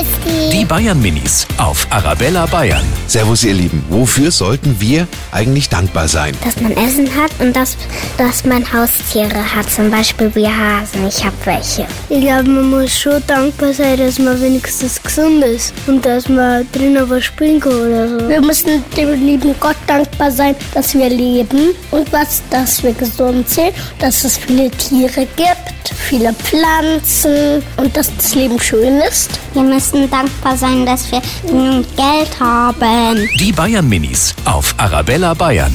Christi. Die Bayern Minis auf Arabella Bayern. Servus, ihr Lieben. Wofür sollten wir eigentlich dankbar sein? Dass man Essen hat und dass, dass man Haustiere hat, zum Beispiel wie Hasen. Ich habe welche. Ich glaube, man muss schon dankbar sein, dass man wenigstens gesund ist und dass man drinnen was spielen kann oder so. Wir müssen dem lieben Gott dankbar sein, dass wir leben und was, dass wir gesund sind, dass es viele Tiere gibt, viele Pflanzen und dass das Leben schön ist. Wir müssen dankbar sein, dass wir genug Geld haben. Die Bayern Minis auf Arabella Bayern.